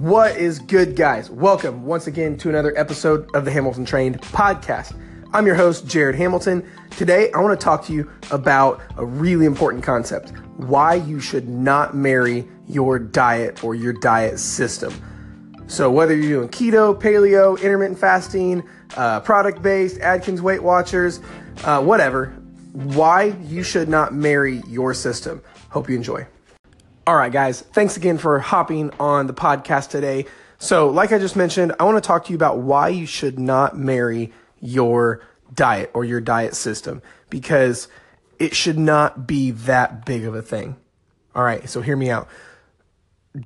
What is good, guys? Welcome once again to another episode of the Hamilton Trained podcast. I'm your host, Jared Hamilton. Today, I want to talk to you about a really important concept why you should not marry your diet or your diet system. So, whether you're doing keto, paleo, intermittent fasting, uh, product based, Atkins Weight Watchers, uh, whatever, why you should not marry your system. Hope you enjoy. All right, guys, thanks again for hopping on the podcast today. So, like I just mentioned, I want to talk to you about why you should not marry your diet or your diet system because it should not be that big of a thing. All right, so hear me out.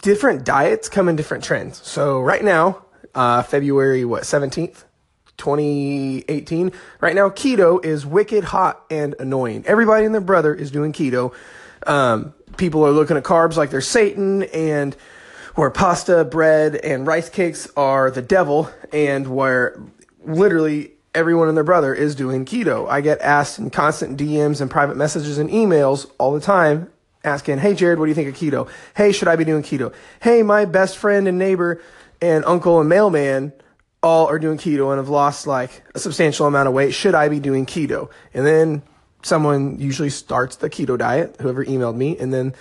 Different diets come in different trends. So, right now, uh, February, what, 17th? 2018. Right now, keto is wicked hot and annoying. Everybody and their brother is doing keto. Um, people are looking at carbs like they're Satan and where pasta, bread, and rice cakes are the devil, and where literally everyone and their brother is doing keto. I get asked in constant DMs and private messages and emails all the time asking, Hey, Jared, what do you think of keto? Hey, should I be doing keto? Hey, my best friend and neighbor and uncle and mailman all are doing keto and have lost like a substantial amount of weight. Should I be doing keto? And then someone usually starts the keto diet, whoever emailed me, and then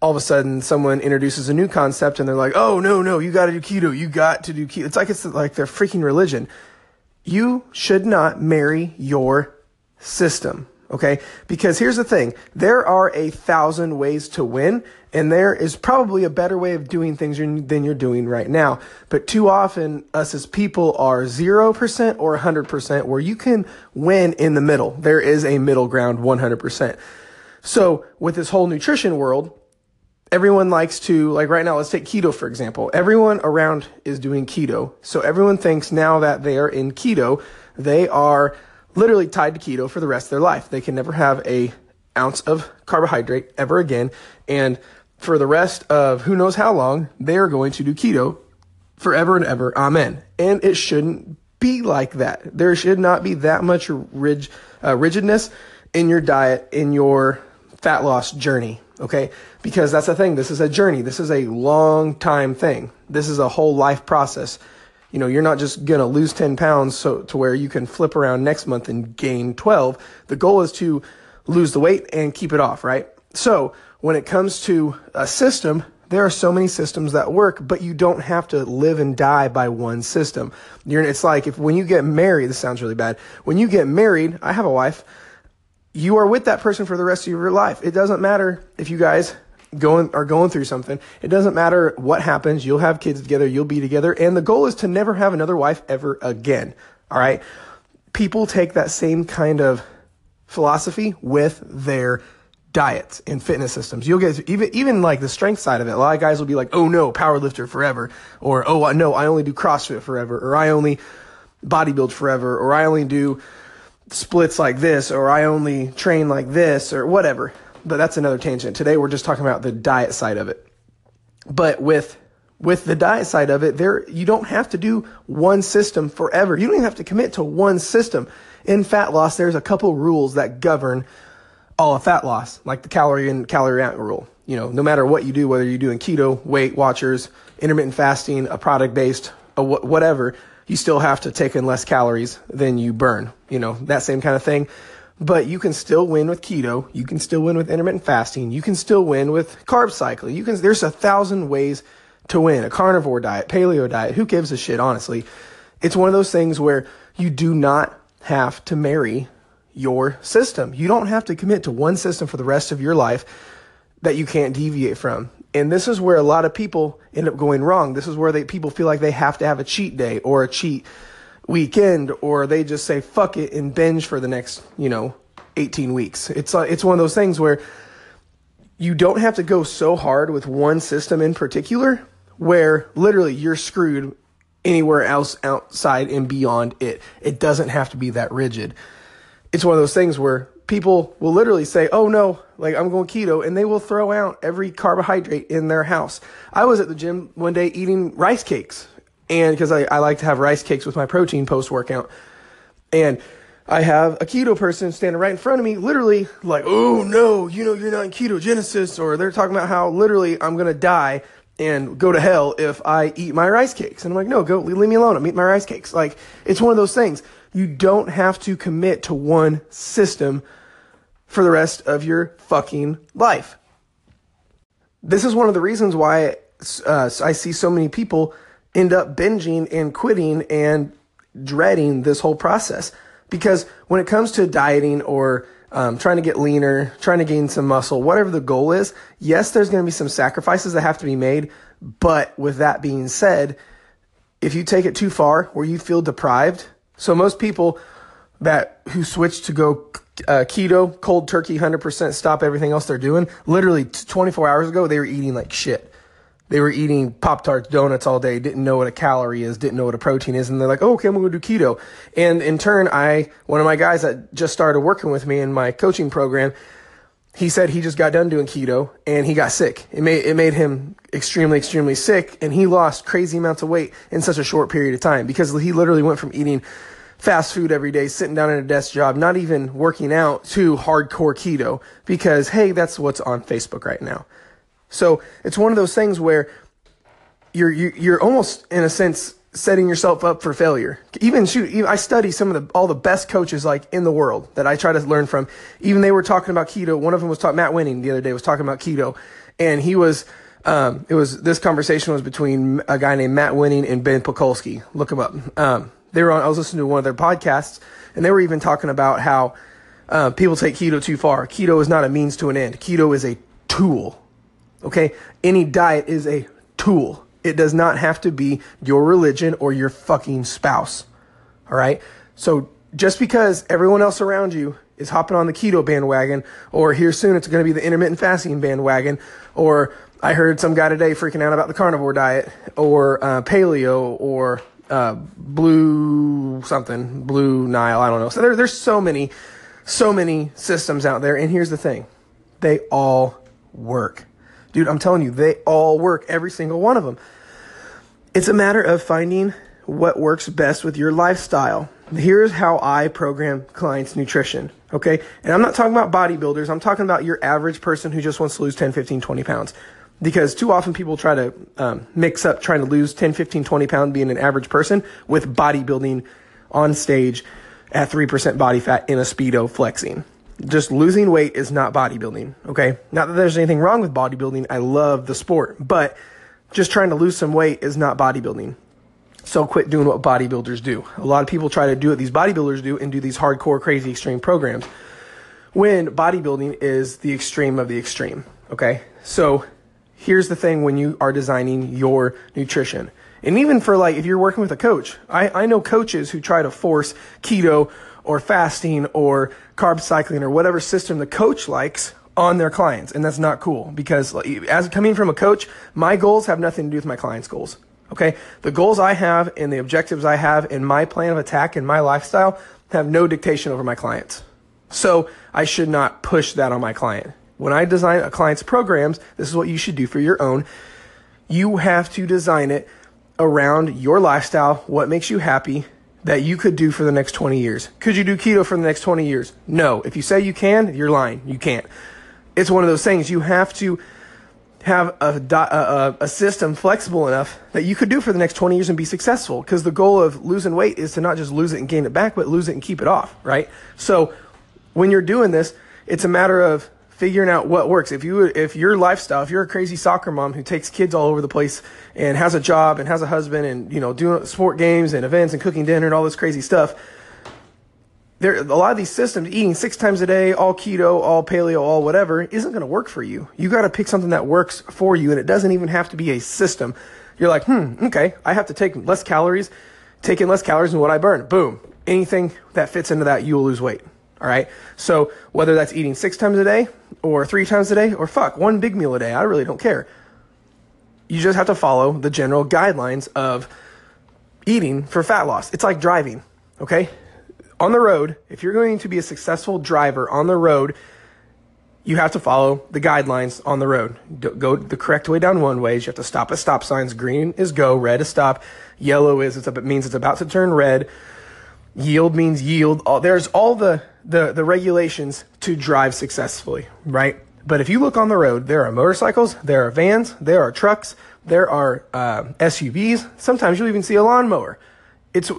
all of a sudden someone introduces a new concept and they're like, "Oh no, no, you got to do keto. You got to do keto." It's like it's like their freaking religion. You should not marry your system. Okay. Because here's the thing. There are a thousand ways to win and there is probably a better way of doing things than you're doing right now. But too often us as people are 0% or 100% where you can win in the middle. There is a middle ground 100%. So with this whole nutrition world, everyone likes to like right now let's take keto for example everyone around is doing keto so everyone thinks now that they are in keto they are literally tied to keto for the rest of their life. They can never have a ounce of carbohydrate ever again. And for the rest of who knows how long, they are going to do keto forever and ever. Amen. And it shouldn't be like that. There should not be that much rig, uh, rigidness in your diet, in your fat loss journey. Okay. Because that's the thing. This is a journey. This is a long time thing. This is a whole life process you know, you're not just going to lose 10 pounds so to where you can flip around next month and gain 12. The goal is to lose the weight and keep it off, right? So when it comes to a system, there are so many systems that work, but you don't have to live and die by one system. You're, it's like if when you get married, this sounds really bad. When you get married, I have a wife, you are with that person for the rest of your life. It doesn't matter if you guys going are going through something. It doesn't matter what happens. You'll have kids together. You'll be together. And the goal is to never have another wife ever again. All right. People take that same kind of philosophy with their diets and fitness systems. You'll get even even like the strength side of it. A lot of guys will be like, "Oh no, power lifter forever," or "Oh no, I only do CrossFit forever," or "I only bodybuild forever," or "I only do splits like this," or "I only train like this," or whatever but that's another tangent. Today we're just talking about the diet side of it. But with with the diet side of it, there you don't have to do one system forever. You don't even have to commit to one system. In fat loss, there's a couple rules that govern all of fat loss, like the calorie in calorie out rule. You know, no matter what you do, whether you're doing keto, Weight Watchers, intermittent fasting, a product based, a whatever, you still have to take in less calories than you burn. You know, that same kind of thing. But you can still win with keto. You can still win with intermittent fasting. You can still win with carb cycling. You can, there's a thousand ways to win. A carnivore diet, paleo diet. Who gives a shit, honestly? It's one of those things where you do not have to marry your system. You don't have to commit to one system for the rest of your life that you can't deviate from. And this is where a lot of people end up going wrong. This is where they, people feel like they have to have a cheat day or a cheat weekend or they just say fuck it and binge for the next, you know, 18 weeks. It's uh, it's one of those things where you don't have to go so hard with one system in particular where literally you're screwed anywhere else outside and beyond it. It doesn't have to be that rigid. It's one of those things where people will literally say, "Oh no, like I'm going keto," and they will throw out every carbohydrate in their house. I was at the gym one day eating rice cakes and because I, I like to have rice cakes with my protein post workout. And I have a keto person standing right in front of me, literally like, oh no, you know, you're not in ketogenesis, or they're talking about how literally I'm gonna die and go to hell if I eat my rice cakes. And I'm like, no, go leave me alone. I'm eating my rice cakes. Like, it's one of those things. You don't have to commit to one system for the rest of your fucking life. This is one of the reasons why uh, I see so many people end up binging and quitting and dreading this whole process. Because when it comes to dieting or um, trying to get leaner, trying to gain some muscle, whatever the goal is, yes, there's going to be some sacrifices that have to be made. But with that being said, if you take it too far where you feel deprived, so most people that who switch to go uh, keto, cold turkey, 100% stop everything else they're doing, literally 24 hours ago, they were eating like shit. They were eating Pop Tarts, donuts all day, didn't know what a calorie is, didn't know what a protein is, and they're like, oh, okay, I'm gonna do keto. And in turn, I, one of my guys that just started working with me in my coaching program, he said he just got done doing keto and he got sick. It made, it made him extremely, extremely sick, and he lost crazy amounts of weight in such a short period of time because he literally went from eating fast food every day, sitting down at a desk job, not even working out to hardcore keto because, hey, that's what's on Facebook right now. So it's one of those things where you're, you're almost, in a sense, setting yourself up for failure. Even shoot, even, I study some of the all the best coaches like in the world that I try to learn from. Even they were talking about keto. One of them was talking Matt Wenning the other day was talking about keto, and he was. Um, it was this conversation was between a guy named Matt Wenning and Ben Pakulski. Look him up. Um, they were on. I was listening to one of their podcasts, and they were even talking about how uh, people take keto too far. Keto is not a means to an end. Keto is a tool. Okay, any diet is a tool. It does not have to be your religion or your fucking spouse. All right. So just because everyone else around you is hopping on the keto bandwagon, or here soon it's going to be the intermittent fasting bandwagon, or I heard some guy today freaking out about the carnivore diet, or uh, paleo, or uh, blue something, blue Nile, I don't know. So there, there's so many, so many systems out there. And here's the thing they all work. Dude, I'm telling you, they all work, every single one of them. It's a matter of finding what works best with your lifestyle. Here's how I program clients' nutrition. Okay. And I'm not talking about bodybuilders. I'm talking about your average person who just wants to lose 10, 15, 20 pounds. Because too often people try to um, mix up trying to lose 10, 15, 20 pounds being an average person with bodybuilding on stage at 3% body fat in a Speedo flexing just losing weight is not bodybuilding, okay? Not that there's anything wrong with bodybuilding. I love the sport, but just trying to lose some weight is not bodybuilding. So quit doing what bodybuilders do. A lot of people try to do what these bodybuilders do and do these hardcore, crazy, extreme programs when bodybuilding is the extreme of the extreme, okay? So here's the thing when you are designing your nutrition. And even for like, if you're working with a coach, I, I know coaches who try to force keto or fasting or carb cycling or whatever system the coach likes on their clients. And that's not cool because as coming from a coach, my goals have nothing to do with my clients' goals. Okay. The goals I have and the objectives I have in my plan of attack and my lifestyle have no dictation over my clients. So I should not push that on my client. When I design a client's programs, this is what you should do for your own. You have to design it around your lifestyle, what makes you happy, that you could do for the next 20 years. Could you do keto for the next 20 years? No. If you say you can, you're lying. You can't. It's one of those things you have to have a, a, a system flexible enough that you could do for the next 20 years and be successful. Because the goal of losing weight is to not just lose it and gain it back, but lose it and keep it off, right? So when you're doing this, it's a matter of figuring out what works. If you if your lifestyle, if you're a crazy soccer mom who takes kids all over the place and has a job and has a husband and you know doing sport games and events and cooking dinner and all this crazy stuff, there a lot of these systems eating six times a day, all keto, all paleo, all whatever isn't going to work for you. You got to pick something that works for you, and it doesn't even have to be a system. You're like, hmm, okay, I have to take less calories, taking less calories than what I burn. Boom. Anything that fits into that, you will lose weight. All right. So whether that's eating six times a day or three times a day or fuck, one big meal a day, I really don't care. You just have to follow the general guidelines of eating for fat loss. It's like driving. Okay. On the road, if you're going to be a successful driver on the road, you have to follow the guidelines on the road. Go the correct way down one ways. You have to stop at stop signs. Green is go, red is stop, yellow is it's up, it means it's about to turn red. Yield means yield. There's all the the, the regulations to drive successfully, right? But if you look on the road, there are motorcycles, there are vans, there are trucks, There are uh, SUVs. Sometimes you'll even see a lawnmower. It's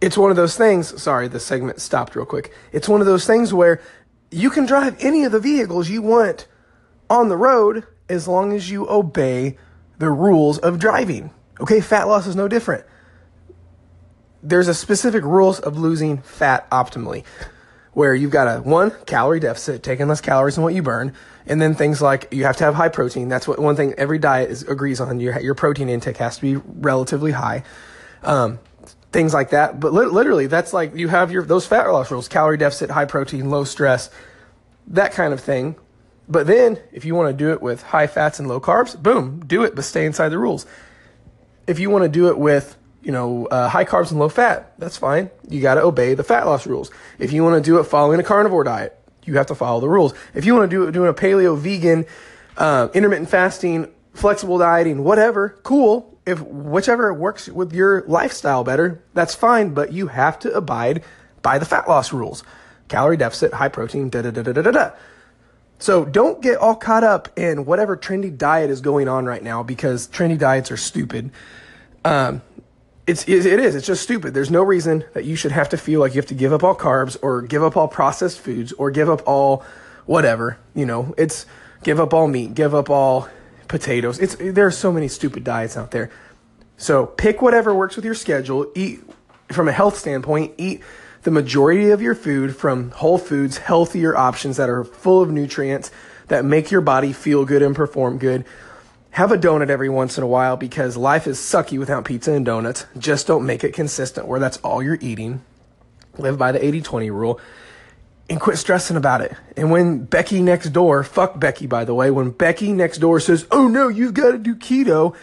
it's one of those things. Sorry, the segment stopped real quick. It's one of those things where you can drive any of the vehicles you want on the road as long as you obey the rules of driving. Okay, fat loss is no different. There's a specific rules of losing fat optimally where you've got a one calorie deficit, taking less calories than what you burn, and then things like you have to have high protein. That's what one thing every diet is, agrees on. Your your protein intake has to be relatively high. Um, things like that. But li- literally, that's like you have your those fat loss rules: calorie deficit, high protein, low stress, that kind of thing. But then, if you want to do it with high fats and low carbs, boom, do it, but stay inside the rules. If you want to do it with you know, uh, high carbs and low fat, that's fine. You got to obey the fat loss rules. If you want to do it following a carnivore diet, you have to follow the rules. If you want to do it doing a paleo, vegan, uh, intermittent fasting, flexible dieting, whatever, cool. If whichever works with your lifestyle better, that's fine. But you have to abide by the fat loss rules: calorie deficit, high protein, da da da da da da. So don't get all caught up in whatever trendy diet is going on right now because trendy diets are stupid. Um, it's it is. It's just stupid. There's no reason that you should have to feel like you have to give up all carbs or give up all processed foods or give up all whatever you know? It's give up all meat give up all potatoes. It's there are so many stupid diets out there. So pick whatever works with your schedule. Eat from a health standpoint eat the majority of your food from whole foods healthier options that are full of nutrients that make your body feel good and perform good have a donut every once in a while because life is sucky without pizza and donuts. Just don't make it consistent where that's all you're eating. Live by the 80 20 rule and quit stressing about it. And when Becky next door, fuck Becky by the way, when Becky next door says, oh no, you've got to do keto,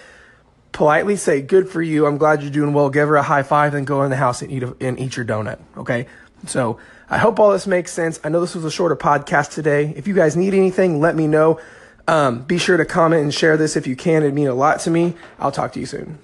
politely say, good for you. I'm glad you're doing well. Give her a high five and go in the house and eat, a, and eat your donut. Okay. So I hope all this makes sense. I know this was a shorter podcast today. If you guys need anything, let me know. Um, be sure to comment and share this if you can. It'd mean a lot to me. I'll talk to you soon.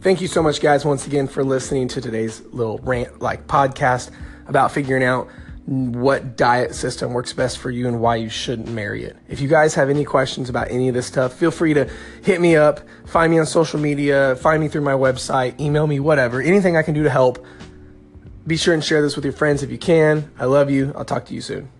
Thank you so much, guys, once again for listening to today's little rant like podcast about figuring out what diet system works best for you and why you shouldn't marry it. If you guys have any questions about any of this stuff, feel free to hit me up, find me on social media, find me through my website, email me, whatever. Anything I can do to help. Be sure and share this with your friends if you can. I love you. I'll talk to you soon.